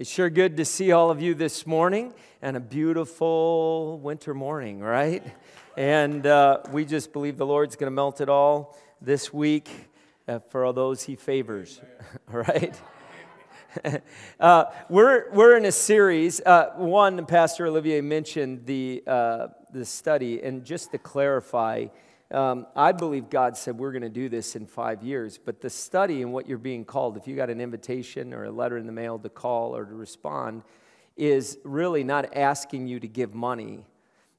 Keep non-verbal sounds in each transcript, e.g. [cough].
It's sure good to see all of you this morning and a beautiful winter morning, right? And uh, we just believe the Lord's going to melt it all this week uh, for all those he favors, [laughs] right? [laughs] uh, we're, we're in a series. Uh, one, Pastor Olivier mentioned the, uh, the study, and just to clarify, um, I believe God said we're going to do this in five years, but the study and what you're being called, if you got an invitation or a letter in the mail to call or to respond, is really not asking you to give money.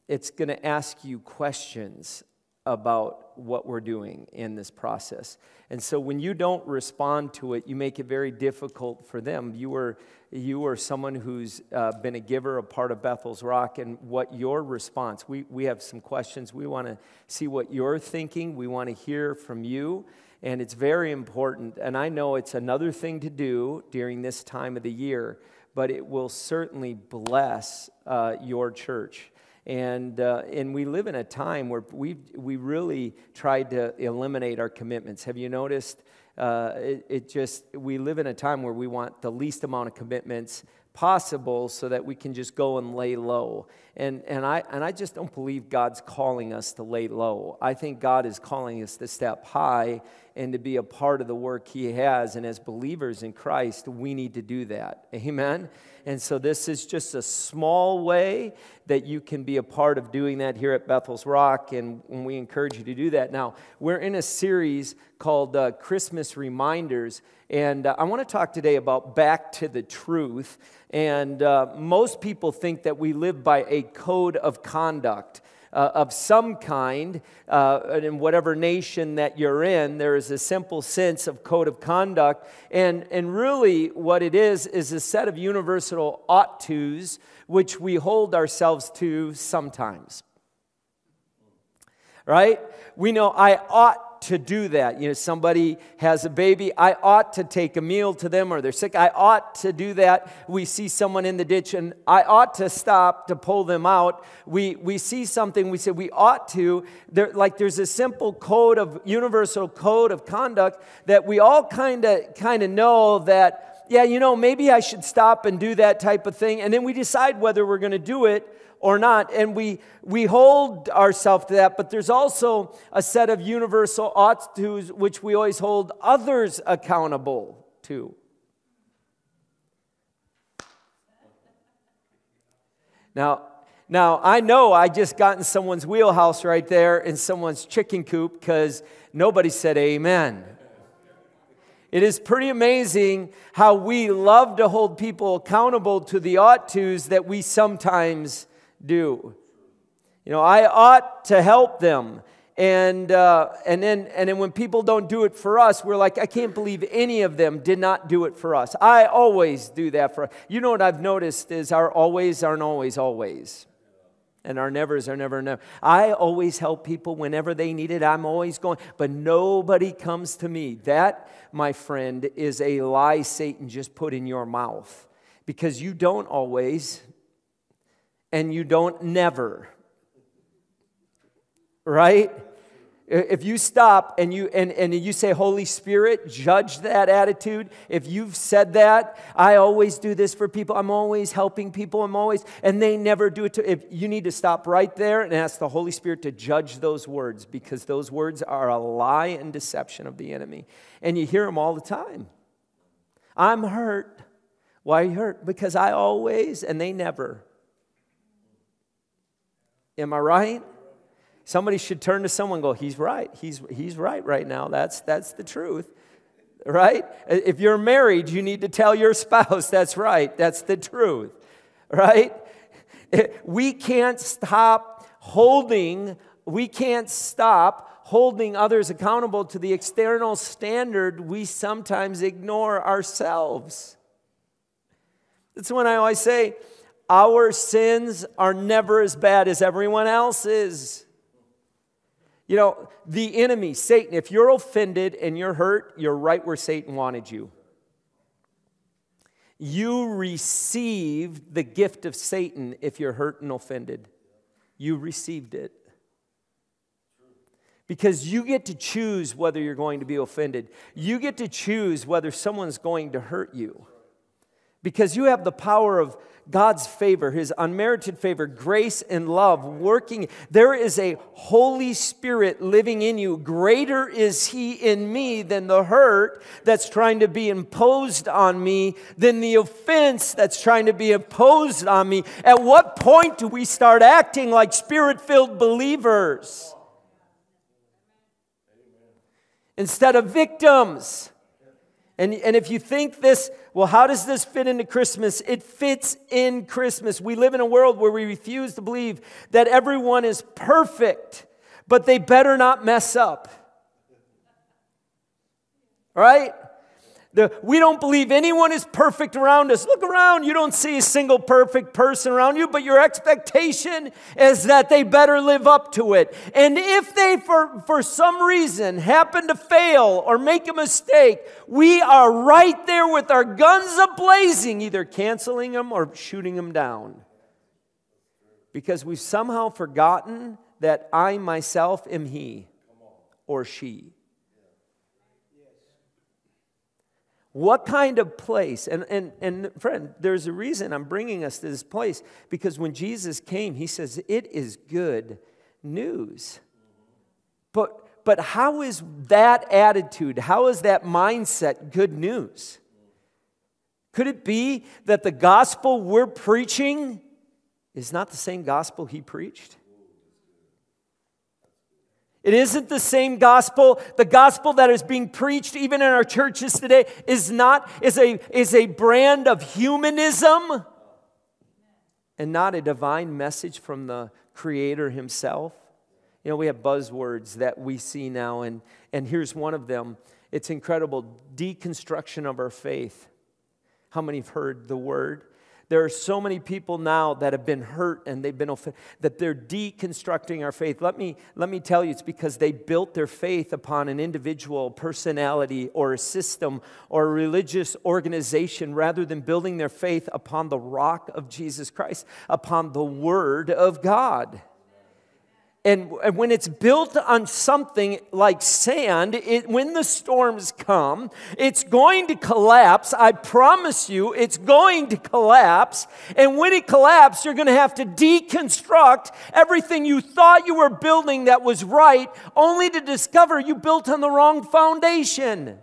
It's going to ask you questions about what we're doing in this process. And so when you don't respond to it, you make it very difficult for them. You are, you are someone who's uh, been a giver, a part of Bethel's Rock, and what your response, we, we have some questions. We want to see what you're thinking. We want to hear from you. And it's very important. And I know it's another thing to do during this time of the year, but it will certainly bless uh, your church. And, uh, and we live in a time where we, we really tried to eliminate our commitments. Have you noticed? Uh, it, it just, we live in a time where we want the least amount of commitments possible so that we can just go and lay low. And, and, I, and I just don't believe God's calling us to lay low. I think God is calling us to step high and to be a part of the work He has. And as believers in Christ, we need to do that. Amen? And so this is just a small way that you can be a part of doing that here at Bethel's Rock, and, we encourage you to do that. Now, we're in a series called uh, Christmas Reminders, and uh, I want to talk today about back to the truth. And uh, most people think that we live by a code of conduct uh, of some kind, uh, in whatever nation that you're in, there is a simple sense of code of conduct. And, and really, what it is, is a set of universal ought tos, which we hold ourselves to sometimes. Right? We know I ought to do that. You know, somebody has a baby, I ought to take a meal to them, or they're sick, I ought to do that. We see someone in the ditch, and I ought to stop to pull them out. We, we see something, we say we ought to. There, like there's a simple code of, universal code of conduct that we all kind of kind of know that, yeah, you know, maybe I should stop and do that type of thing. And then we decide whether we're going to do it or not. And we, we hold ourselves to that, but there's also a set of universal oughts to which we always hold others accountable to. Now, now I know I just got in someone's wheelhouse right there in someone's chicken coop because nobody said amen. It is pretty amazing how we love to hold people accountable to the ought tos that we sometimes do. You know, I ought to help them. And, uh, and, then, and then when people don't do it for us, we're like, I can't believe any of them did not do it for us. I always do that for You know what I've noticed is our always aren't always always. And our nevers are never never. I always help people whenever they need it. I'm always going, but nobody comes to me. That, my friend, is a lie Satan just put in your mouth. Because you don't always, and you don't never. Right? If you stop and you and, and you say, Holy Spirit, judge that attitude. If you've said that, I always do this for people. I'm always helping people. I'm always, and they never do it to if you need to stop right there and ask the Holy Spirit to judge those words because those words are a lie and deception of the enemy. And you hear them all the time. I'm hurt. Why are you hurt? Because I always and they never. Am I right? Somebody should turn to someone go, He's right. He's, he's right right now. That's, that's the truth. Right? If you're married, you need to tell your [laughs] spouse, That's right. That's the truth. Right? Eh, we can't stop holding, we can't stop holding others accountable to the external standard we sometimes ignore ourselves. That's when I always say, our sins are never as bad as everyone else's. You know, the enemy, Satan, if you're offended and you're hurt, you're right where Satan wanted you. You received the gift of Satan if you're hurt and offended. You received it. Because you get to choose whether you're going to be offended. You get to choose whether someone's going to hurt you. Because you have the power of God's favor, His unmerited favor, grace and love working. There is a Holy Spirit living in you. Greater is He in me than the hurt that's trying to be imposed on me, than the offense that's trying to be imposed on me. At what point do we start acting like spirit filled believers? Instead of victims. And, and if you think this, well, how does this fit into Christmas? It fits in Christmas. We live in a world where we refuse to believe that everyone is perfect, but they better not mess up. Right? The, we don't believe anyone is perfect around us. Look around, you don't see a single perfect person around you, but your expectation is that they better live up to it. And if they, for, for some reason, happen to fail or make a mistake, we are right there with our guns ablazing, either canceling them or shooting them down. Because we've somehow forgotten that I myself am he or she. What kind of place? And, and, and friend, there's a reason I'm bringing us to this place because when Jesus came, he says, It is good news. But, but how is that attitude, how is that mindset good news? Could it be that the gospel we're preaching is not the same gospel he preached? It isn't the same gospel. The gospel that is being preached even in our churches today is not is a is a brand of humanism and not a divine message from the creator himself. You know, we have buzzwords that we see now and and here's one of them. It's incredible deconstruction of our faith. How many have heard the word? There are so many people now that have been hurt and they've been offended that they're deconstructing our faith. Let me, let me tell you, it's because they built their faith upon an individual personality or a system or a religious organization rather than building their faith upon the rock of Jesus Christ, upon the Word of God. And, when it's built on something like sand, it, when the storms come, it's going to collapse. I promise you, it's going to collapse. And when it collapses, you're going to have to deconstruct everything you thought you were building that was right, only to discover you built on the wrong foundation.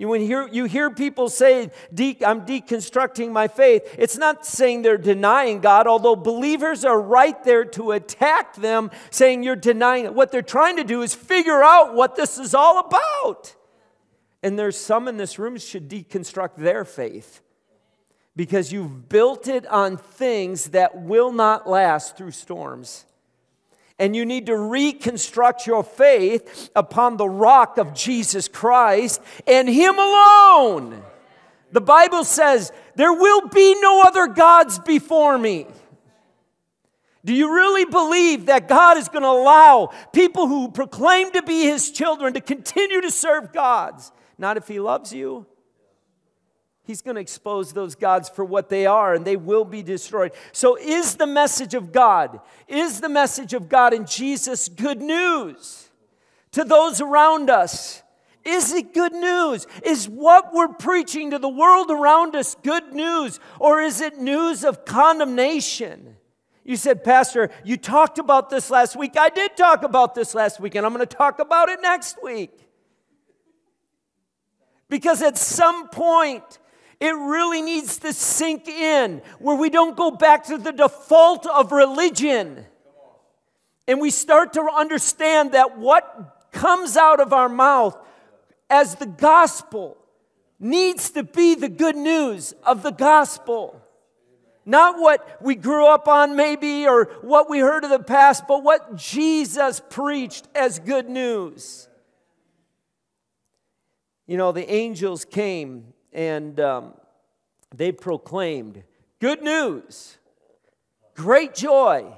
You, hear, you hear people say, De- I'm deconstructing my faith, it's not saying they're denying God, although believers are right there to attack them, saying you're denying it. What they're trying to do is figure out what this is all about. And there's some in this room should deconstruct their faith because you've built it on things that will not last through storms and you need to reconstruct your faith upon the rock of Jesus Christ and Him alone. The Bible says, There will be no other gods before me. Do you really believe that God is going to allow people who proclaim to be His children to continue to serve gods? Not if He loves you. He's going to expose those gods for what they are and they will be destroyed. So, is the message of God, is the message of God in Jesus good news to those around us? Is it good news? Is what we're preaching to the world around us good news? Or is it news of condemnation? You said, Pastor, you talked about this last week. I did talk about this last week, and I'm going to talk about it next week. Because at some point, it really needs to sink in where we don't go back to the default of religion. And we start to understand that what comes out of our mouth as the gospel needs to be the good news of the gospel. Not what we grew up on, maybe, or what we heard of the past, but what Jesus preached as good news. You know, the angels came and um, they proclaimed good news, great joy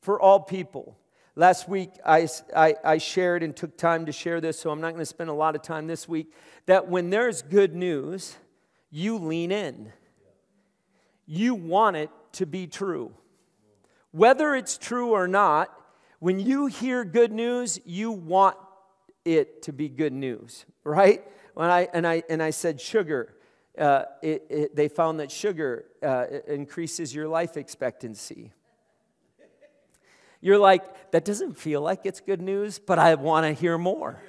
for all people. Last week, I, I, I, shared and took time to share this, so I'm not going to spend a lot of time this week. That when there's good news, you lean in. You want it to be true. Whether it's true or not, when you hear good news, you want it to be good news, right? When I, and, I, and I said sugar, uh, it, it, they found that sugar uh, increases your life expectancy. You're like, that doesn't feel like it's good news, but I want to hear more.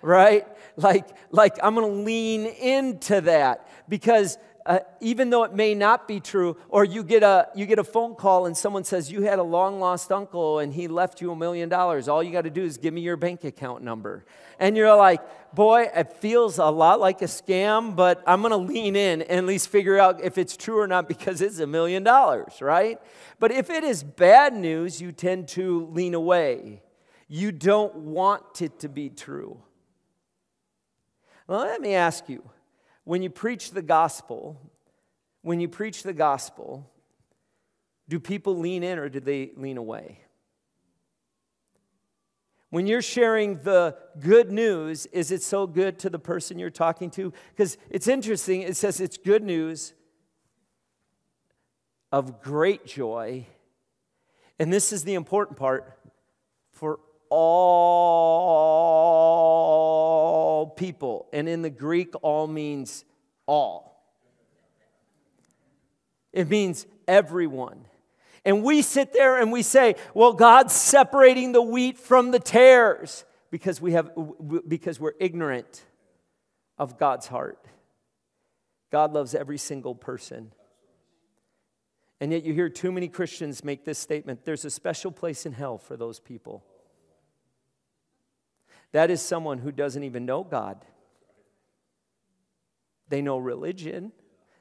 Right? Like, like I'm going to lean into that because uh, even though it may not be true, or you get, a, you get a phone call and someone says you had a long lost uncle and he left you a million dollars, all you got to do is give me your bank account number. And you're like, boy, it feels a lot like a scam, but I'm going to lean in and at least figure out if it's true or not because it's a million dollars, right? But if it is bad news, you tend to lean away. You don't want it to be true. Well, let me ask you when you preach the gospel, when you preach the gospel, do people lean in or do they lean away? When you're sharing the good news, is it so good to the person you're talking to? Because it's interesting, it says it's good news of great joy. And this is the important part for all people. And in the Greek, all means all, it means everyone. And we sit there and we say, well, God's separating the wheat from the tares because, we have, because we're ignorant of God's heart. God loves every single person. And yet, you hear too many Christians make this statement there's a special place in hell for those people. That is someone who doesn't even know God. They know religion,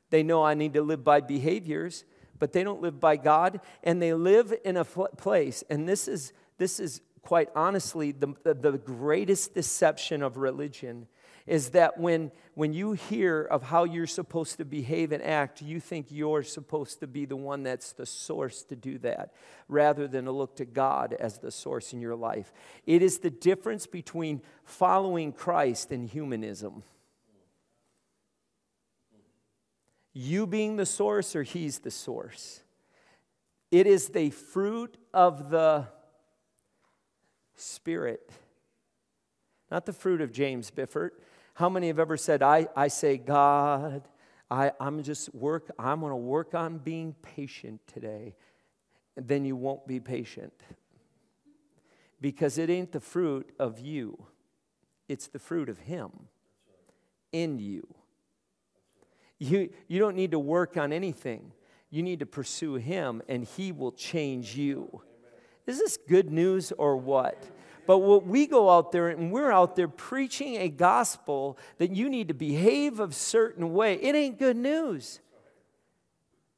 they know I need to live by behaviors, but they don't live by God, and they live in a place, and this is, this is quite honestly the, the, greatest deception of religion is that when, when you hear of how you're supposed to behave and act, you think you're supposed to be the one that's the source to do that, rather than to look to God as the source in your life. It is the difference between following Christ and humanism. You being the source, or He's the source. It is the fruit of the Spirit, not the fruit of James Biffert. How many have ever said, I, I say, God, I, I'm just work, I'm gonna work on being patient today. And then you won't be patient. Because it ain't the fruit of you, it's the fruit of Him in you. You, you don't need to work on anything. You need to pursue Him, and He will change you. Is this good news or what? But what we go out there and we're out there preaching a gospel that you need to behave a certain way. It ain't good news.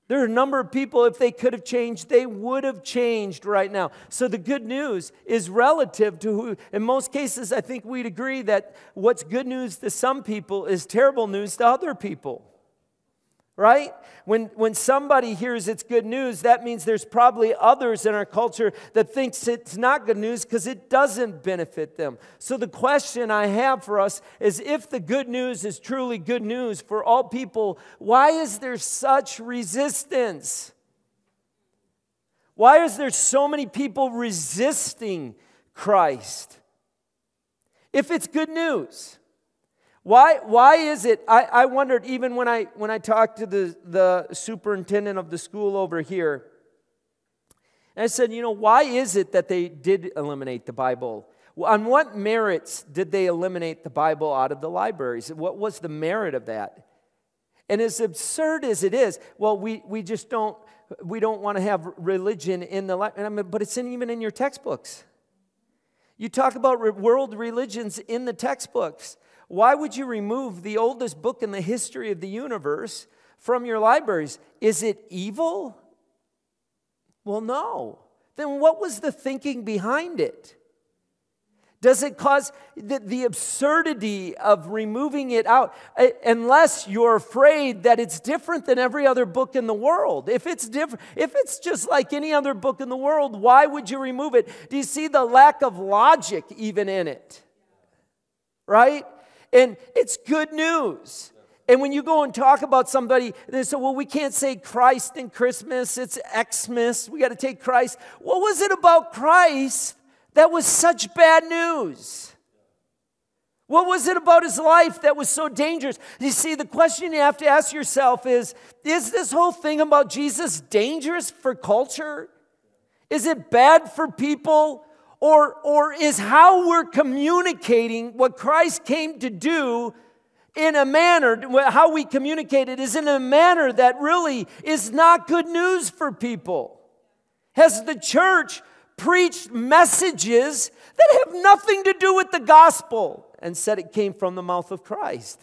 There are a number of people, if they could have changed, they would have changed right now. So the good news is relative to who, in most cases, I think we'd agree that what's good news to some people is terrible news to other people right? When, when somebody hears it's good news, that means there's probably others in our culture that thinks it's not good news because it doesn't benefit them. So the question I have for us is if the good news is truly good news for all people, why is there such resistance? Why is there so many people resisting Christ? If it's good news, why, why is it? I, I wondered even when I, when I talked to the, the superintendent of the school over here, I said, you know, why is it that they did eliminate the Bible? On what merits did they eliminate the Bible out of the libraries? What was the merit of that? And as absurd as it is, well, we, we just don't we don't want to have religion in the I mean, but it's in, even in your textbooks. You talk about world religions in the textbooks. Why would you remove the oldest book in the history of the universe from your libraries? Is it evil? Well, no. Then what was the thinking behind it? Does it cause the, the, absurdity of removing it out uh, unless you're afraid that it's different than every other book in the world? If it's different, if it's just like any other book in the world, why would you remove it? Do you see the lack of logic even in it? Right? And it's good news. And when you go and talk about somebody, they say, well, we can't say Christ in Christmas, it's Xmas, we got to take Christ. What was it about Christ that was such bad news? What was it about his life that was so dangerous? You see, the question you have to ask yourself is Is this whole thing about Jesus dangerous for culture? Is it bad for people? Or, or is how we're communicating what Christ came to do in a manner, how we communicate it is in a manner that really is not good news for people? Has the church preached messages that have nothing to do with the gospel and said it came from the mouth of Christ?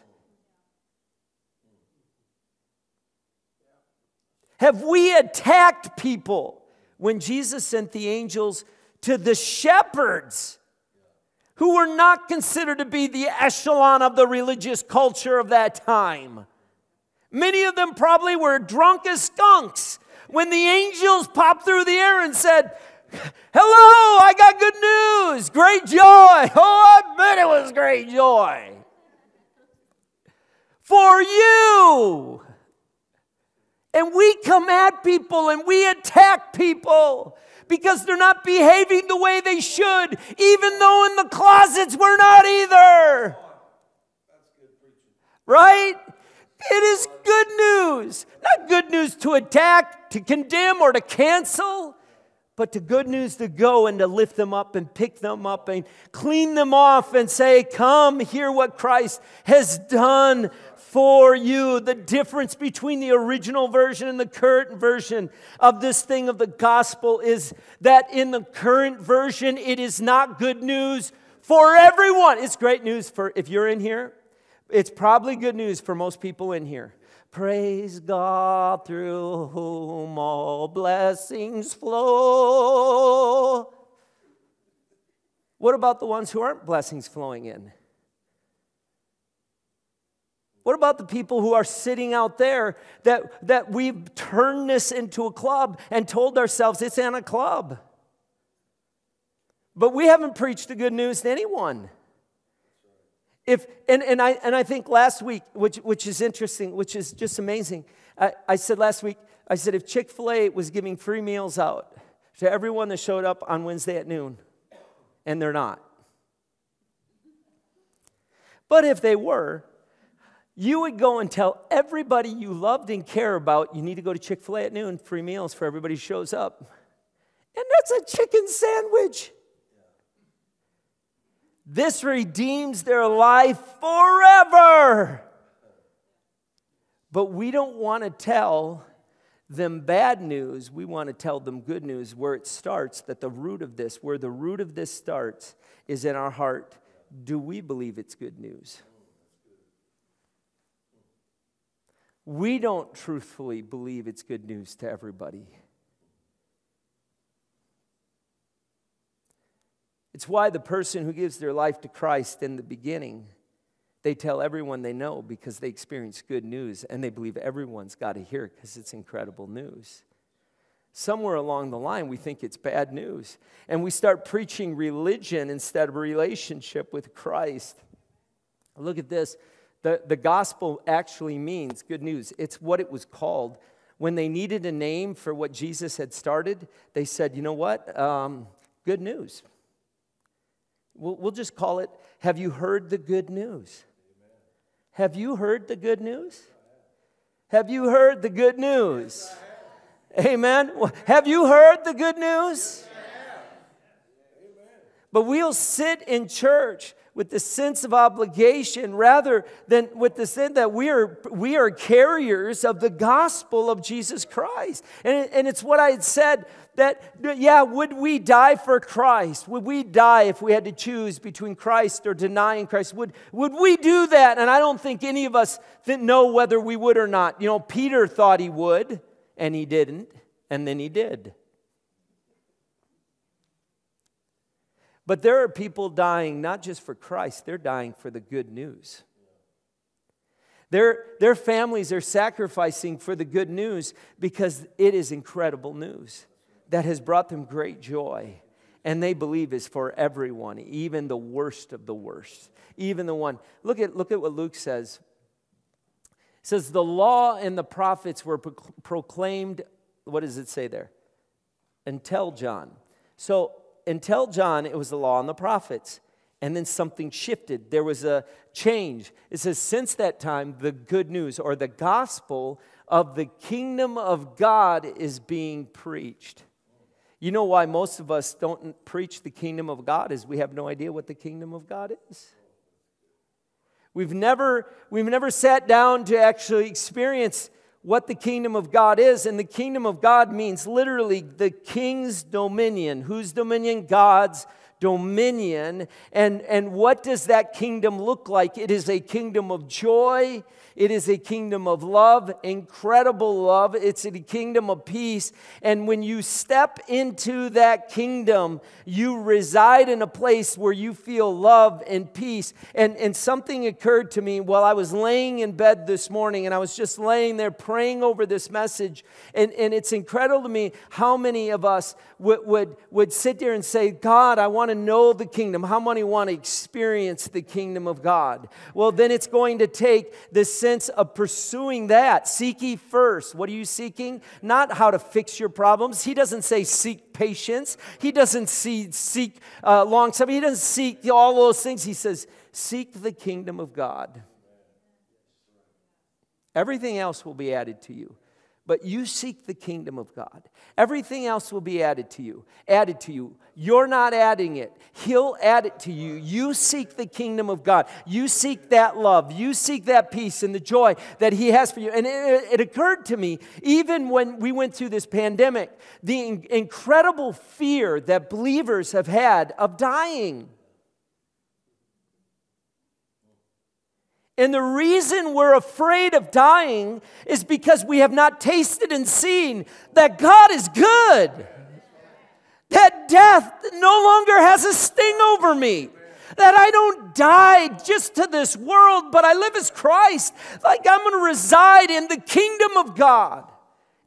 Have we attacked people when Jesus sent the angels to the shepherds who were not considered to be the echelon of the religious culture of that time? Many of them probably were drunk as skunks when the angels popped through the air and said, Hello, I got good news. Great joy. [laughs] Oh, I bet it was great joy. For you. And we come at people and we attack people because they're not behaving the way they should, even though in the closets we're not either. Right? It is good news. Not good news to attack, to condemn, or to cancel, but to good news to go and to lift them up and pick them up and clean them off and say, Come, hear what Christ has done for you. The difference between the original version and the current version of this thing of the gospel is that in the current version, it is not good news for everyone. It's great news for if you're in here it's probably good news for most people in here. Praise God through whom all blessings flow. What about the ones who aren't blessings flowing in? What about the people who are sitting out there that, that we've turned this into a club and told ourselves it's in a club? But we haven't preached the good news to anyone. If, and, and, I, and I think last week, which, which is interesting, which is just amazing, I, I said last week, I said if Chick fil A was giving free meals out to everyone that showed up on Wednesday at noon, and they're not. But if they were, you would go and tell everybody you loved and care about, you need to go to Chick fil A at noon, free meals for everybody who shows up. And that's a chicken sandwich. This redeems their life forever. But we don't want to tell them bad news. We want to tell them good news where it starts, that the root of this, where the root of this starts, is in our heart. Do we believe it's good news? We don't truthfully believe it's good news to everybody. It's why the person who gives their life to Christ in the beginning, they tell everyone they know because they experience good news and they believe everyone's got to hear it because it's incredible news. Somewhere along the line, we think it's bad news. And we start preaching religion instead of relationship with Christ. Look at this. The, the gospel actually means good news. It's what it was called. When they needed a name for what Jesus had started, they said, you know what? Um, good news. We'll, we'll just call it Have you heard the good news? Have you heard the good news? Have you heard the good news? Amen. Have you heard the good news? But we'll sit in church with the sense of obligation rather than with the sense that we are, we are carriers of the gospel of Jesus Christ. And, and it's what I had said that, yeah, would we die for Christ? Would we die if we had to choose between Christ or denying Christ? Would, would we do that? And I don't think any of us know whether we would or not. You know, Peter thought he would, and he didn't, and then he did. But there are people dying not just for Christ, they're dying for the good news. Their, their families are sacrificing for the good news because it is incredible news that has brought them great joy and they believe is for everyone, even the worst of the worst, even the one. Look at, look at what Luke says. It says, The law and the prophets were proclaimed, what does it say there? Until John. So, until John, it was the law and the prophets. and then something shifted. There was a change. It says, Since that time, the good news or the gospel of the kingdom of God is being preached. You know why most of us don't preach the kingdom of God is we have no idea what the kingdom of God is. We've never, we've never sat down to actually experience what the kingdom of God is. And the kingdom of God means literally the king's dominion. Whose dominion? God's dominion. And, and what does that kingdom look like? It is a kingdom of joy, it is a kingdom of love, incredible love. It's a kingdom of peace. And when you step into that kingdom, you reside in a place where you feel love and peace. And, and something occurred to me while I was laying in bed this morning, and I was just laying there praying over this message. And, and it's incredible to me how many of us would, would, would sit there and say, God, I want to know the kingdom. How many want to experience the kingdom of God? Well, then it's going to take this sense of pursuing that. Seek ye first. What are you seeking? Not how to fix your problems. He doesn't say seek patience. He doesn't see, seek uh, long suffering. He doesn't seek all those things. He says, seek the kingdom of God. Everything else will be added to you but you seek the kingdom of God. Everything else will be added to you. Added to you. You're not adding it. He'll add it to you. You seek the kingdom of God. You seek that love. You seek that peace and the joy that He has for you. And it, it occurred to me, even when we went through this pandemic, the in- incredible fear that believers have had of dying. And the reason we're afraid of dying is because we have not tasted and seen that God is good. That death no longer has a sting over me. That I don't die just to this world, but I live as Christ. Like I'm to reside in the kingdom of God.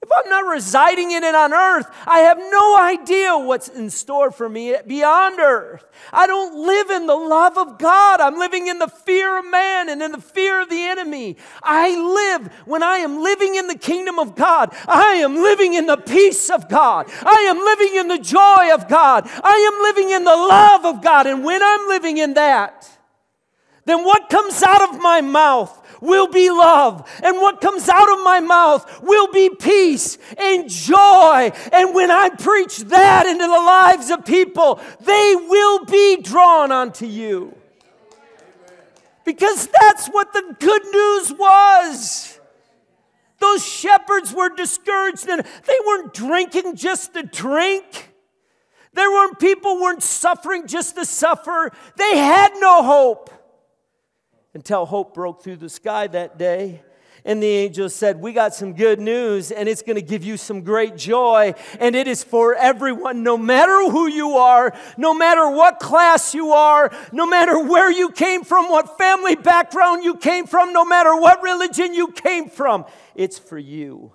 If I'm not residing in it on earth, I have no idea what's in store for me beyond earth. I don't live in the love of God. I'm living in the fear of man and in the fear of the enemy. I live when I am living in the kingdom of God. I am living in the peace of God. I am living in the joy of God. I am living in the love of God. And when I'm living in that, then what comes out of my mouth will be love. And what comes out of my mouth will be peace and joy. And when I preach that into the lives of people, they will be drawn unto you. Because that's what the good news was. Those shepherds were discouraged and they weren't drinking just to drink. There weren't people weren't suffering just to suffer. They had no hope until hope broke through the sky that day. And the angel said, We got some good news, and it's going to give you some great joy. And it is for everyone, no matter who you are, no matter what class you are, no matter where you came from, what family background you came from, no matter what religion you came from. It's for you.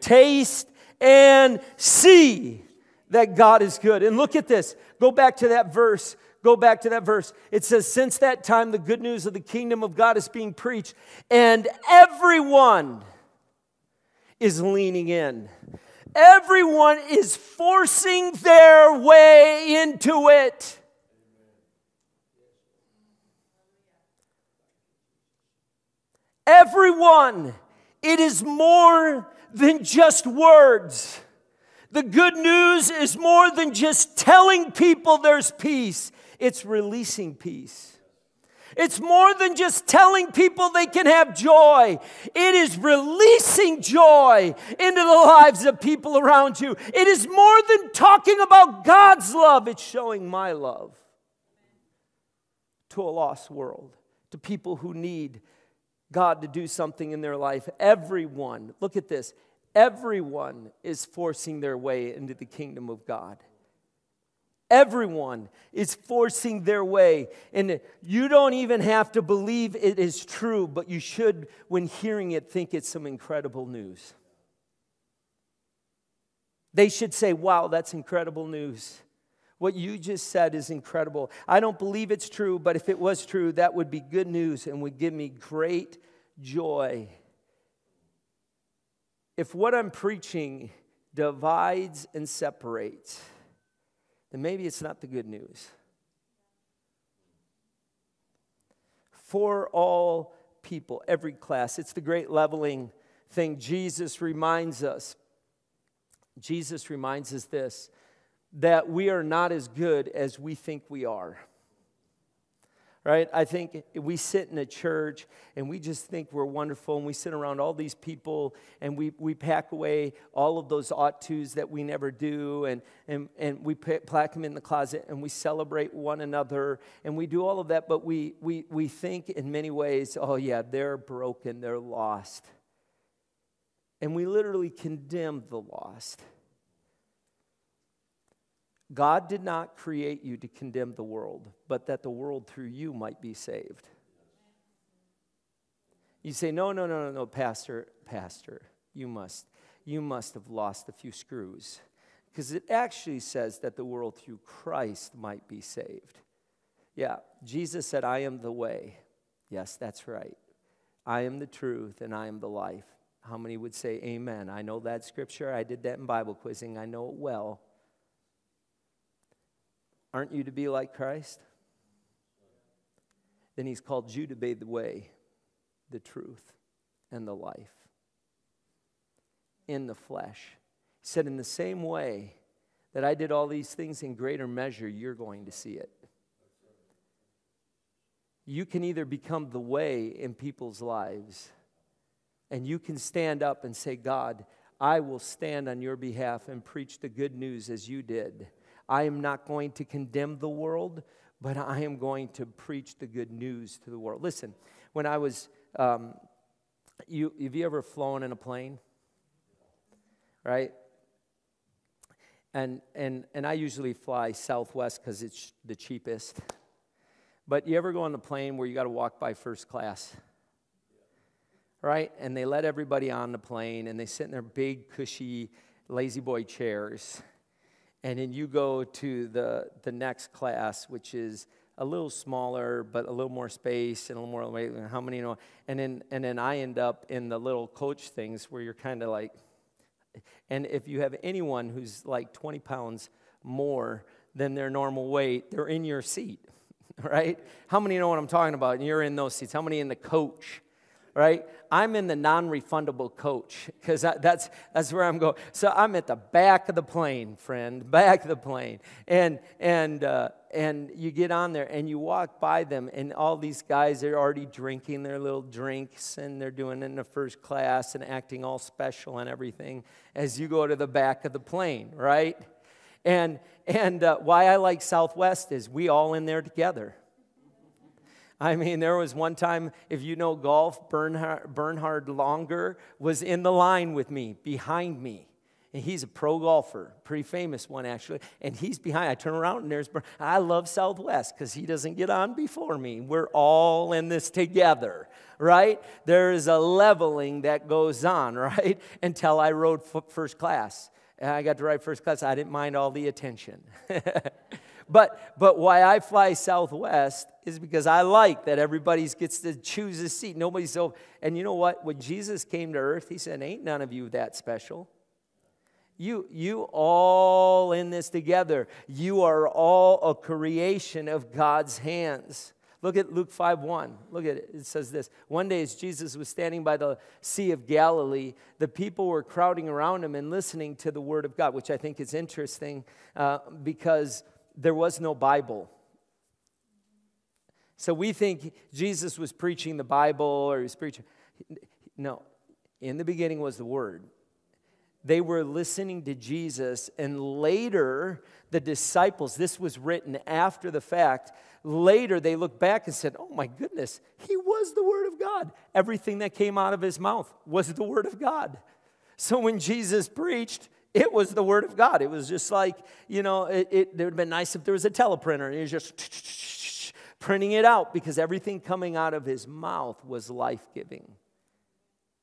Taste and see that God is good. And look at this. Go back to that verse Go back to that verse. It says, Since that time, the good news of the kingdom of God is being preached, and everyone is leaning in. Everyone is forcing their way into it. Everyone, it is more than just words. The good news is more than just telling people there's peace it's releasing peace. It's more than just telling people they can have joy. It is releasing joy into the lives of people around you. It is more than talking about God's love, it's showing my love to a lost world, to people who need God to do something in their life. Everyone, look at this, everyone is forcing their way into the kingdom of God. Everyone is forcing their way. And you don't even have to believe it is true, but you should, when hearing it, think it's some incredible news. They should say, Wow, that's incredible news. What you just said is incredible. I don't believe it's true, but if it was true, that would be good news and would give me great joy. If what I'm preaching divides and separates, then maybe it's not the good news. For all people, every class, it's the great leveling thing. Jesus reminds us, Jesus reminds us this, that we are not as good as we think we are right? I think we sit in a church and we just think we're wonderful and we sit around all these people and we, we pack away all of those ought tos that we never do and, and, and we pack them in the closet and we celebrate one another and we do all of that, but we, we, we think in many ways, oh yeah, they're broken, they're lost. And we literally condemn the lost. God did not create you to condemn the world, but that the world through you might be saved. You say, no, no, no, no, no, Pastor, Pastor, you must, you must have lost a few screws. Because it actually says that the world through Christ might be saved. Yeah, Jesus said, I am the way. Yes, that's right. I am the truth and I am the life. How many would say amen? I know that scripture. I did that in Bible quizzing. I know it well. Aren't you to be like Christ? Then he's called you to be the way, the truth, and the life in the flesh. He said, In the same way that I did all these things in greater measure, you're going to see it. You can either become the way in people's lives, and you can stand up and say, God, I will stand on your behalf and preach the good news as you did. I am not going to condemn the world, but I am going to preach the good news to the world. Listen, when I was, um, you, have you ever flown in a plane? Right? And, and, and I usually fly Southwest because it's the cheapest. But you ever go on the plane where you got to walk by first class? Right? And they let everybody on the plane and they sit in their big, cushy, lazy boy chairs and then you go to the, the next class, which is a little smaller, but a little more space and a little more, weight. how many know? And then, and then I end up in the little coach things where you're kind of like, and if you have anyone who's like 20 pounds more than their normal weight, they're in your seat, [laughs] right? How many know what I'm talking about? And you're in those seats. How many in the coach? Right? I'm in the non refundable coach because that's, that's where I'm going. So I'm at the back of the plane, friend, back of the plane. And, and, uh, and you get on there and you walk by them, and all these guys are already drinking their little drinks and they're doing it in the first class and acting all special and everything as you go to the back of the plane, right? And, and uh, why I like Southwest is we all in there together I mean, there was one time, if you know golf, Bernhard, Bernhard Langer was in the line with me, behind me. And he's a pro golfer, pretty famous one actually. And he's behind. I turn around and there's. I love Southwest because he doesn't get on before me. We're all in this together, right? There is a leveling that goes on, [laughs] right? Until I rode first class. And I got to ride first class. I didn't mind all the attention. [laughs] But, but why I fly Southwest is because I like that everybody gets to choose a seat. Nobody's so. And you know what? When Jesus came to earth, he said, Ain't none of you that special. You, you all in this together. You are all a creation of God's hands. Look at Luke 5 1. Look at it. It says this One day, as Jesus was standing by the Sea of Galilee, the people were crowding around him and listening to the word of God, which I think is interesting uh, because there was no Bible. So we think Jesus was preaching the Bible or he was preaching. No, in the beginning was the Word. They were listening to Jesus, and later the disciples, this was written after the fact, later they looked back and said, Oh my goodness, he was the Word of God. Everything that came out of his mouth was the Word of God. So when Jesus preached, it was the Word of God. It was just like, you know, it, it, it would have been nice if there was a teleprinter and he was just printing it out because everything coming out of his mouth was life giving.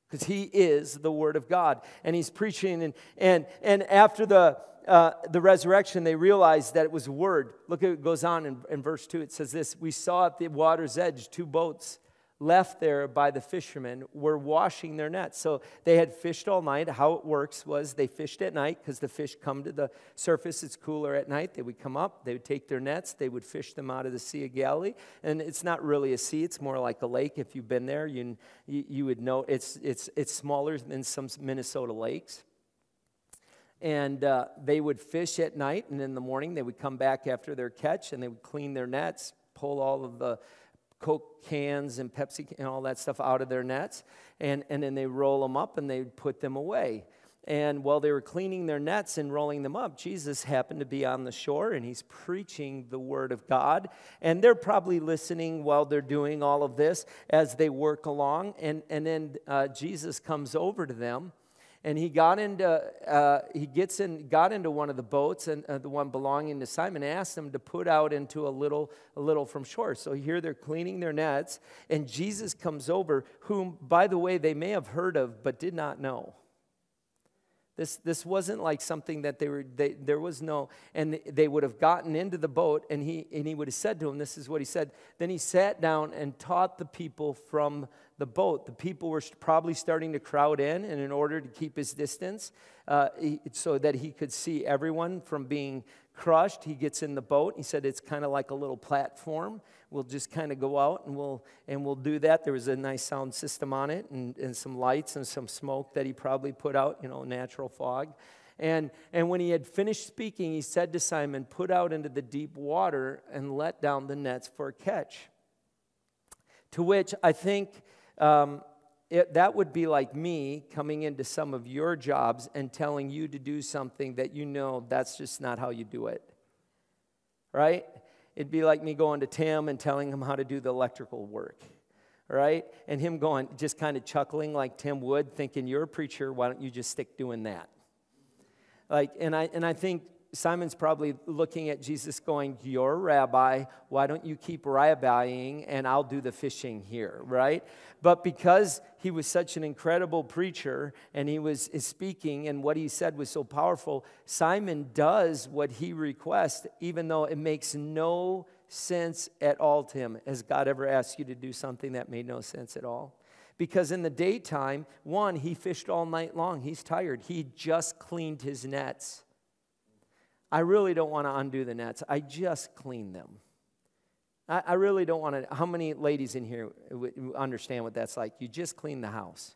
Because he is the Word of God. And he's preaching. And, and, and after the, uh, the resurrection, they realized that it was Word. Look it goes on in, in verse 2. It says this We saw at the water's edge two boats left there by the fishermen were washing their nets. So they had fished all night. How it works was they fished at night because the fish come to the surface. It's cooler at night. They would come up, they would take their nets, they would fish them out of the Sea of Galilee. And it's not really a sea, it's more like a lake. If you've been there, you, you, would know it's, it's, it's smaller than some Minnesota lakes and uh, they would fish at night and in the morning they would come back after their catch and they would clean their nets pull all of the Coke cans and Pepsi and all that stuff out of their nets, and, and then they roll them up and they put them away. And while they were cleaning their nets and rolling them up, Jesus happened to be on the shore and he's preaching the word of God. And they're probably listening while they're doing all of this as they work along. And, and then uh, Jesus comes over to them and he got into uh, he gets in got into one of the boats and uh, the one belonging to simon asked him to put out into a little a little from shore. So here they're cleaning their nets and jesus comes over whom by the way they may have heard of but did not know this, this wasn't like something that they were, they, there was no, and they would have gotten into the boat and he, and he would have said to them, This is what he said. Then he sat down and taught the people from the boat. The people were probably starting to crowd in, and in order to keep his distance, uh, he, so that he could see everyone from being crushed, he gets in the boat. He said it's kind of like a little platform. We'll just kind of go out and we'll and we'll do that. There was a nice sound system on it, and, and some lights and some smoke that he probably put out. You know, natural fog. And, and when he had finished speaking, he said to Simon, Put out into the deep water and let down the nets for a catch. To which I think um, it, that would be like me coming into some of your jobs and telling you to do something that you know that's just not how you do it. Right? It'd be like me going to Tim and telling him how to do the electrical work. Right? And him going, just kind of chuckling like Tim would, thinking, You're a preacher, why don't you just stick doing that? Like, and I, and I think Simon's probably looking at Jesus going, You're a rabbi. Why don't you keep rabbiing and I'll do the fishing here, right? But because he was such an incredible preacher and he was speaking and what he said was so powerful, Simon does what he requests, even though it makes no sense at all to him. Has God ever asked you to do something that made no sense at all? Because in the daytime, one, he fished all night long. He's tired. He just cleaned his nets. I really don't want to undo the nets. I just clean them. I, I really don't want to. How many ladies in here understand what that's like? You just clean the house.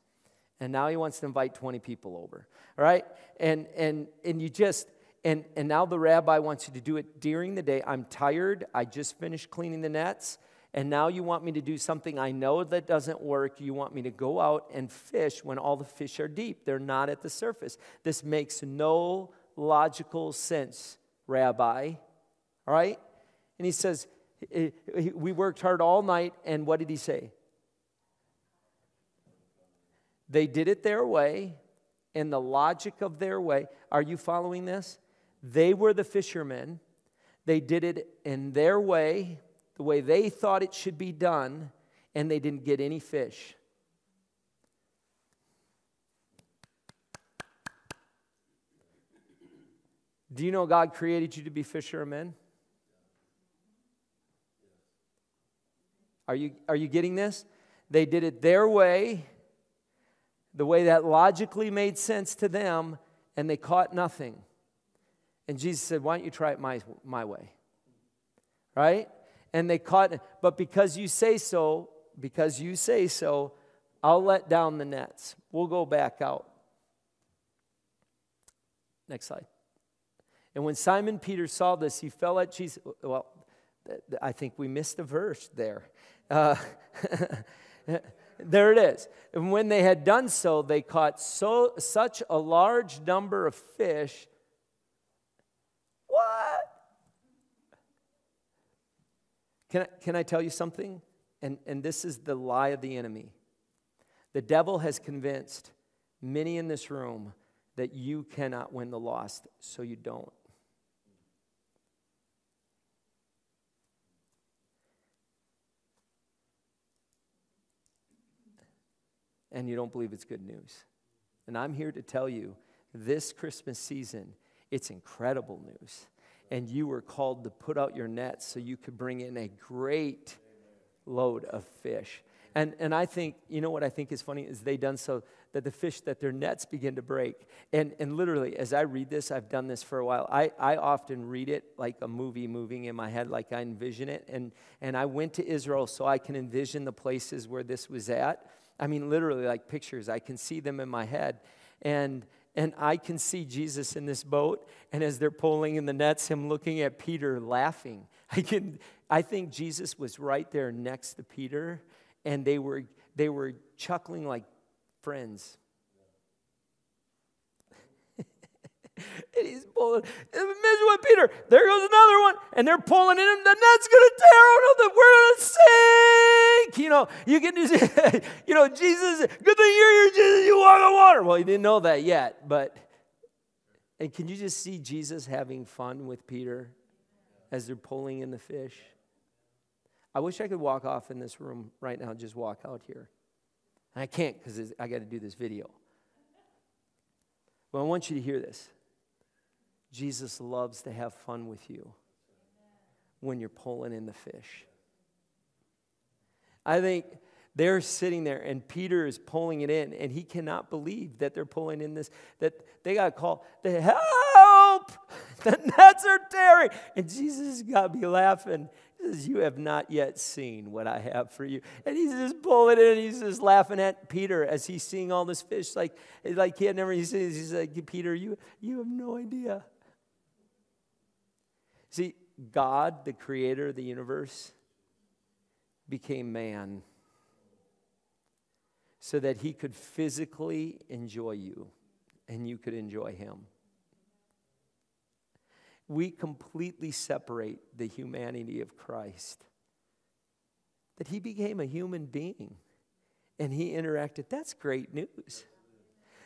And now he wants to invite 20 people over. All right? And and and you just and and now the rabbi wants you to do it during the day. I'm tired. I just finished cleaning the nets. And now you want me to do something I know that doesn't work. You want me to go out and fish when all the fish are deep. They're not at the surface. This makes no logical sense, Rabbi. All right? And he says, We worked hard all night, and what did he say? They did it their way, in the logic of their way. Are you following this? They were the fishermen. They did it in their way, the way they thought it should be done, and they didn't get any fish. Do you know God created you to be fishermen? Are you, are you getting this? They did it their way, the way that logically made sense to them, and they caught nothing. And Jesus said, Why don't you try it my, my way? Right? And they caught, but because you say so, because you say so, I'll let down the nets. We'll go back out. Next slide. And when Simon Peter saw this, he fell at Jesus. Well, I think we missed a verse there. Uh, [laughs] there it is. And when they had done so, they caught so, such a large number of fish. What? Can I, can I tell you something? And, and this is the lie of the enemy. The devil has convinced many in this room that you cannot win the lost, so you don't. And you don't believe it's good news. And I'm here to tell you this Christmas season, it's incredible news. And you were called to put out your nets so you could bring in a great load of fish. And, and I think, you know what I think is funny is they done so that the fish, that their nets begin to break. And, and literally, as I read this, I've done this for a while. I, I often read it like a movie moving in my head, like I envision it. And, and I went to Israel so I can envision the places where this was at. I mean, literally, like pictures. I can see them in my head. And, and I can see Jesus in this boat, and as they're pulling in the nets, him looking at Peter laughing. [laughs] I can I think Jesus was right there next to Peter, and they were they were chuckling like friends. [laughs] and he's pulling. What Peter. There goes another one, and they're pulling in, and the net's gonna tear oh, out. The we're gonna sink. You know, you can just, [laughs] you know, Jesus. Good thing you're here, Jesus. You walk on water. Well, he didn't know that yet, but. And can you just see Jesus having fun with Peter as they're pulling in the fish? I wish I could walk off in this room right now, just walk out here. And I can't because I got to do this video. But I want you to hear this. Jesus loves to have fun with you when you're pulling in the fish. I think they're sitting there and Peter is pulling it in and he cannot believe that they're pulling in this, that they got to call, the help! [laughs] The nets are tearing. And Jesus got to be laughing. He says, You have not yet seen what I have for you. And he's just pulling it in. He's just laughing at Peter as he's seeing all this fish. Like, like he had never, says, he's like, Peter, you, you have no idea. See, God, the creator of the universe, became man so that he could physically enjoy you and you could enjoy him. We completely separate the humanity of Christ. That he became a human being and he interacted. That's great news.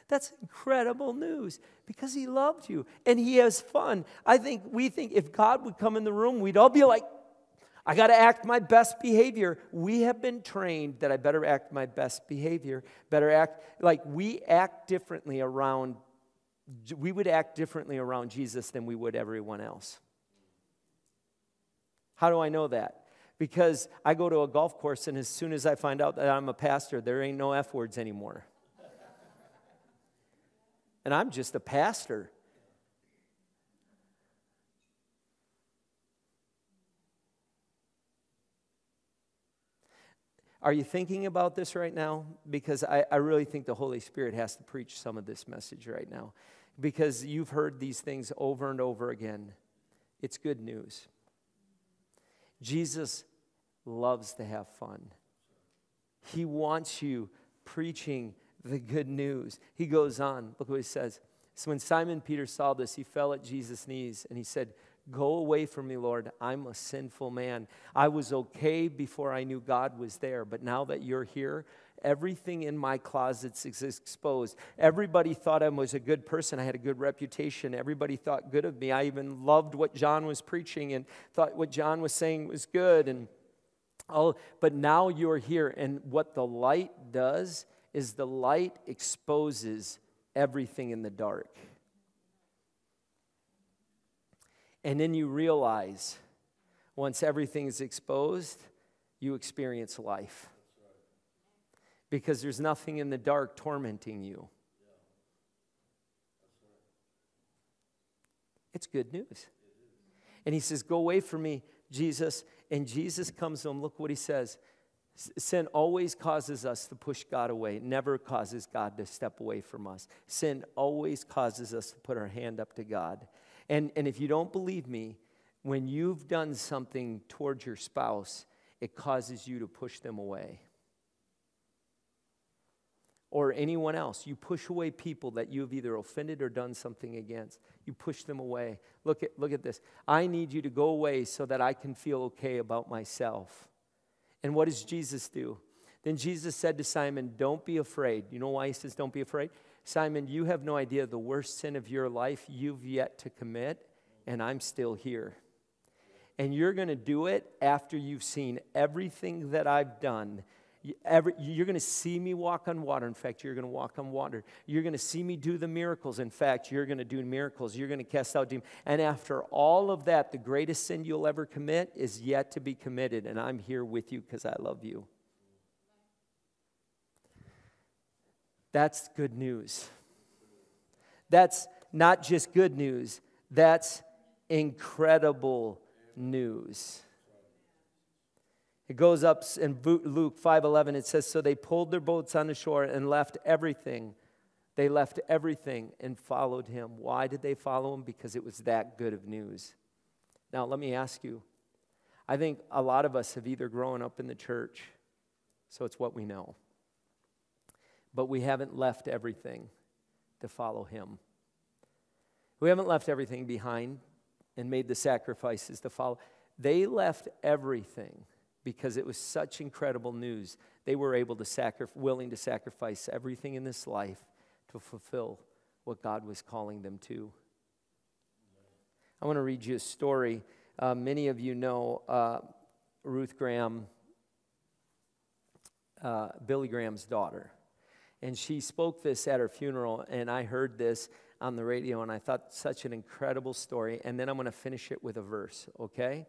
That's incredible news because he loved you and he has fun. I think we think if God would come in the room, we'd all be like, I got to act my best behavior. We have been trained that I better act my best behavior, better act like we act differently around, we would act differently around Jesus than we would everyone else. How do I know that? Because I go to a golf course, and as soon as I find out that I'm a pastor, there ain't no F words anymore and I'm just a pastor. Are you thinking about this right now? Because I, I, really think the Holy Spirit has to preach some of this message right now. Because you've heard these things over and over again. It's good news. Jesus loves to have fun, He wants you preaching the good news. He goes on, look what he says. So when Simon Peter saw this, he fell at Jesus' knees and he said, Go away from me, Lord. I'm a sinful man. I was okay before I knew God was there, but now that you're here, everything in my closets is exposed. Everybody thought I was a good person. I had a good reputation. Everybody thought good of me. I even loved what John was preaching and thought what John was saying was good. And oh, but now you're here, and what the light does is the light exposes everything in the dark. And then you realize once everything is exposed, you experience life. Because there's nothing in the dark tormenting you. It's good news. And he says, Go away from me, Jesus. And Jesus comes to him. Look what he says. Sin always causes us to push God away, never causes God to step away from us. Sin always causes us to put our hand up to God. And, and if you don't believe me, when you've done something towards your spouse, it causes you to push them away. Or anyone else. You push away people that you've either offended or done something against. You push them away. Look at, look at this. I need you to go away so that I can feel okay about myself. And what does Jesus do? Then Jesus said to Simon, Don't be afraid. You know why he says, Don't be afraid? Simon, you have no idea the worst sin of your life you've yet to commit, and I'm still here. And you're going to do it after you've seen everything that I've done Every, you're going to see me walk on water. In fact, you're going to walk on water. You're going to see me do the miracles. In fact, you're going to do miracles. You're going to cast out demons. And after all of that, the greatest sin you'll ever commit is yet to be committed. And I'm here with you because I love you. That's good news. That's not just good news, that's incredible news. It goes up in Luke 5:11 it says so they pulled their boats on the shore and left everything. They left everything and followed him. Why did they follow him? Because it was that good of news. Now, let me ask you. I think a lot of us have either grown up in the church, so it's what we know. But we haven't left everything to follow him. We haven't left everything behind and made the sacrifices to follow. They left everything because it was such incredible news. They were able to sacrifice, willing to sacrifice everything in this life to fulfill what God was calling them to. I want to read you a story. Uh, many of you know uh, Ruth Graham, uh, Billy Graham's daughter. And she spoke this at her funeral, and I heard this on the radio, and I thought such an incredible story. And then I'm going to finish it with a verse, okay?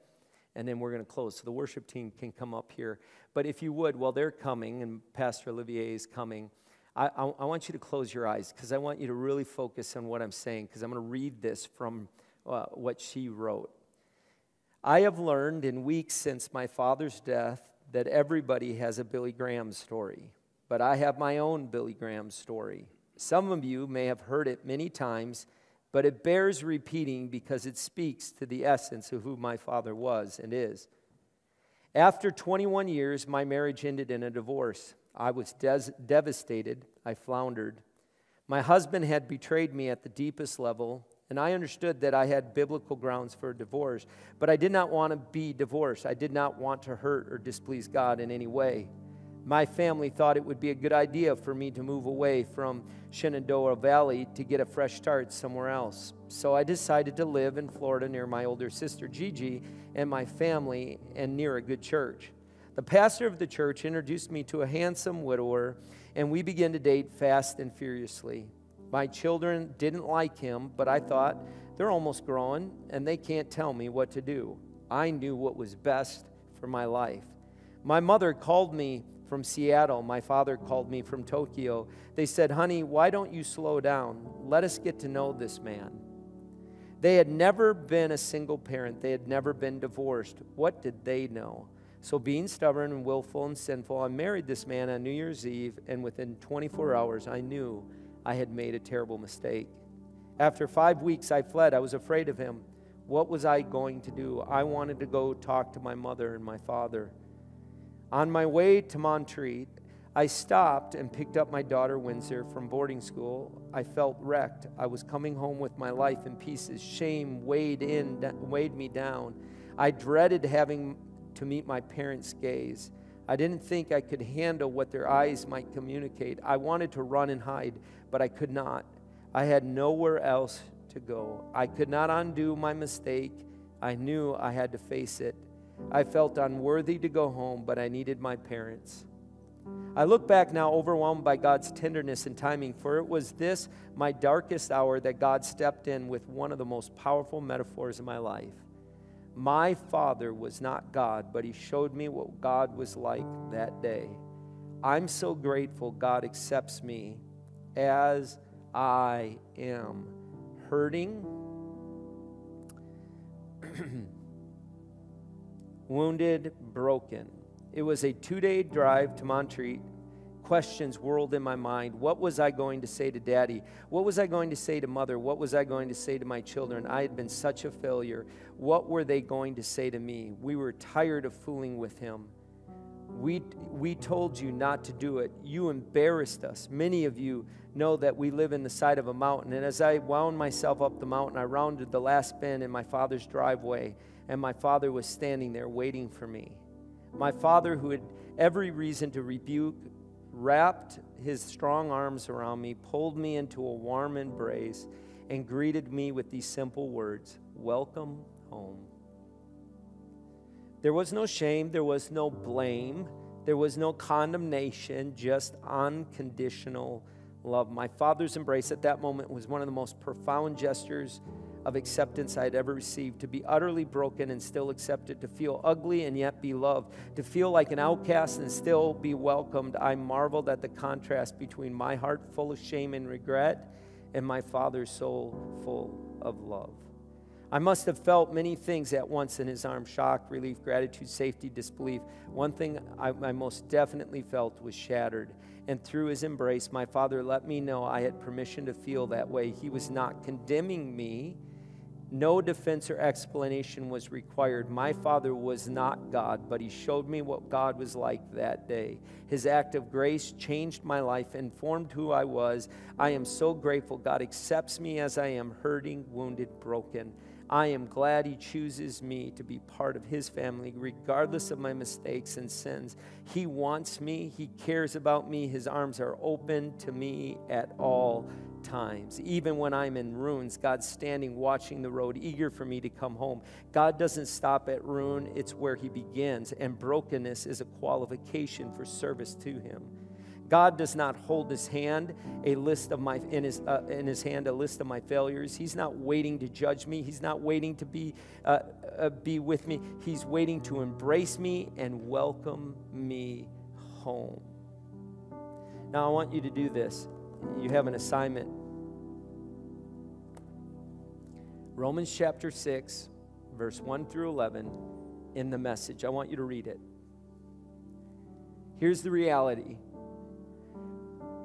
And then we're going to close. So the worship team can come up here. But if you would, while they're coming, and Pastor Olivier is coming, I, I, I want you to close your eyes because I want you to really focus on what I'm saying because I'm going to read this from uh, what she wrote. I have learned in weeks since my father's death that everybody has a Billy Graham story, but I have my own Billy Graham story. Some of you may have heard it many times, but it bears repeating because it speaks to the essence of who my father was and is. After 21 years, my marriage ended in a divorce. I was des- devastated. I floundered. My husband had betrayed me at the deepest level, and I understood that I had biblical grounds for a divorce, but I did not want to be divorced. I did not want to hurt or displease God in any way my family thought it would be a good idea for me to move away from Shenandoah Valley to get a fresh start somewhere else. So I decided to live in Florida near my older sister Gigi and my family and near a good church. The pastor of the church introduced me to a handsome widower, and we began to date fast and furiously. My children didn't like him, but I thought they're almost grown and they can't tell me what to do. I knew what was best for my life. My mother called me from Seattle. My father called me from Tokyo. They said, Honey, why don't you slow down? Let us get to know this man. They had never been a single parent, they had never been divorced. What did they know? So, being stubborn and willful and sinful, I married this man on New Year's Eve, and within 24 hours, I knew I had made a terrible mistake. After five weeks, I fled. I was afraid of him. What was I going to do? I wanted to go talk to my mother and my father. On my way to Montreat, I stopped and picked up my daughter Windsor from boarding school. I felt wrecked. I was coming home with my life in pieces. Shame weighed in weighed me down. I dreaded having to meet my parents' gaze. I didn't think I could handle what their eyes might communicate. I wanted to run and hide, but I could not. I had nowhere else to go. I could not undo my mistake. I knew I had to face it. I felt unworthy to go home, but I needed my parents. I look back now overwhelmed by God's tenderness and timing, for it was this, my darkest hour, that God stepped in with one of the most powerful metaphors of my life. My father was not God, but he showed me what God was like that day. I'm so grateful God accepts me as I am, hurting. [clears throat] wounded, broken. It was a two day drive to Montreat. Questions whirled in my mind. What was I going to say to daddy? What was I going to say to mother? What was I going to say to my children? I had been such a failure. What were they going to say to me? We were tired of fooling with him. We, we told you not to do it. You embarrassed us. Many of you know that we live in the side of a mountain. And as I wound myself up the mountain, I rounded the last bend in my father's driveway and my father was standing there waiting for me. My father, who had every reason to rebuke, wrapped his strong arms around me, pulled me into a warm embrace, and greeted me with these simple words Welcome home. There was no shame, there was no blame, there was no condemnation, just unconditional love. My father's embrace at that moment was one of the most profound gestures of acceptance I had ever received to be utterly broken and still accepted, to feel ugly and yet be loved, to feel like an outcast and still be welcomed. I marveled at the contrast between my heart full of shame and regret and my Father's soul full of love. I must have felt many things at once in his arms shock, relief, gratitude, safety, disbelief. One thing I, I, most definitely felt was shattered. And through his embrace, my father let me know I had permission to feel that way. He was not condemning me. No defense or explanation was required. My father was not God, but he showed me what God was like that day. His act of grace changed my life, informed who I was. I am so grateful God accepts me as I am, hurting, wounded, broken. I am glad He chooses me to be part of His family, regardless of my mistakes and sins. He wants me, He cares about me, His arms are open to me at all times. Even when I'm in ruins, God's standing, watching the road, eager for me to come home. God doesn't stop at ruin, it's where He begins, and brokenness is a qualification for service to Him. God does not hold his hand a list of my in his uh, in his hand a list of my failures. He's not waiting to judge me. He's not waiting to be uh, uh, be with me. He's waiting to embrace me and welcome me home. Now I want you to do this. You have an assignment. Romans chapter 6, verse 1 through 11 in the message. I want you to read it. Here's the reality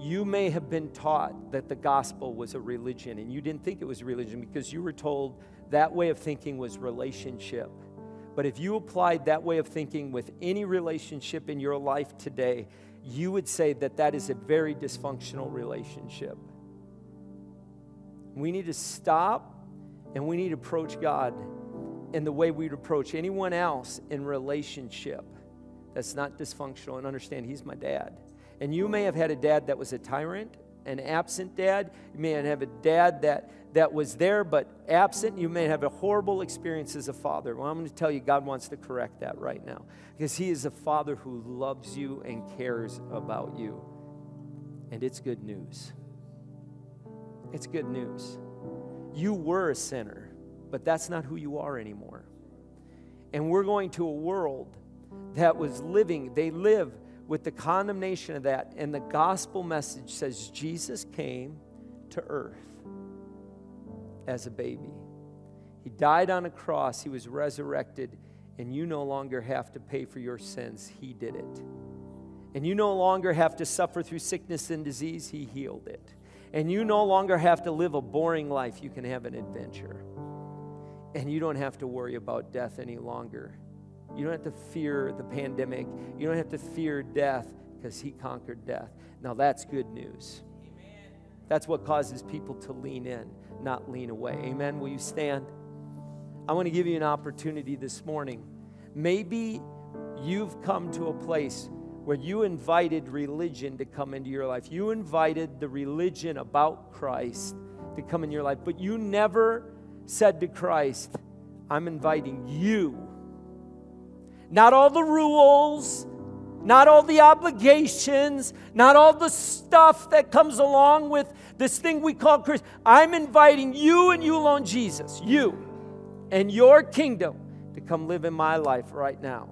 you may have been taught that the gospel was a religion and you didn't think it was religion because you were told that way of thinking was relationship. But if you applied that way of thinking with any relationship in your life today, you would say that that is a very dysfunctional relationship. We need to stop and we need to approach God in the way we'd approach anyone else in relationship that's not dysfunctional and understand He's my dad. And you may have had a dad that was a tyrant, an absent dad. You may have a dad that, that was there but absent. You may have a horrible experience as a father. Well, I'm going to tell you, God wants to correct that right now because He is a father who loves you and cares about you. And it's good news. It's good news. You were a sinner, but that's not who you are anymore. And we're going to a world that was living, they live with the condemnation of that. And the gospel message says Jesus came to earth as a baby. He died on a cross, he was resurrected, and you no longer have to pay for your sins. He did it. And you no longer have to suffer through sickness and disease. He healed it. And you no longer have to live a boring life. You can have an adventure. And you don't have to worry about death any longer. You don't have to fear the pandemic. You don't have to fear death because he conquered death. Now, that's good news. Amen. That's what causes people to lean in, not lean away. Amen. Will you stand? I want to give you an opportunity this morning. Maybe you've come to a place where you invited religion to come into your life. You invited the religion about Christ to come in your life, but you never said to Christ, I'm inviting you not all the rules, not all the obligations, not all the stuff that comes along with this thing we call Christ. I'm inviting you and you alone, Jesus, you and your kingdom to come live in my life right now.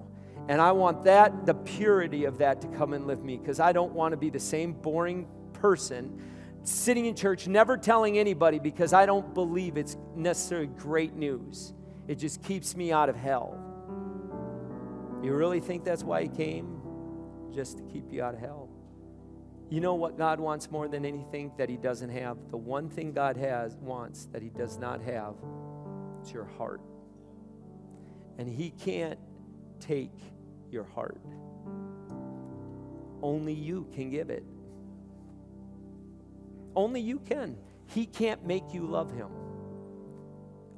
And I want that, the purity of that to come and live me because I don't want to be the same boring person sitting in church, never telling anybody because I don't believe it's necessarily great news. It just keeps me out of hell. You really think that's why he came? Just to keep you out of hell. You know what God wants more than anything that he doesn't have? The one thing God has wants that he does not have, it's your heart. And he can't take your heart. Only you can give it. Only you can. He can't make you love him.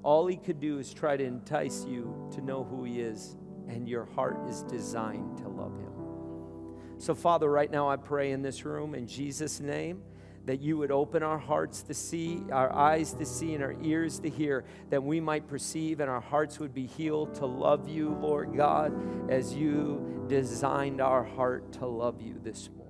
All he could do is try to entice you to know who he is and your heart is designed to love Him. So, Father, right now I pray in this room in Jesus' name that you would open our hearts to see, our eyes to see, and our ears to hear, that we might perceive and our hearts would be healed to love you, Lord God, as you designed our heart to love you this morning.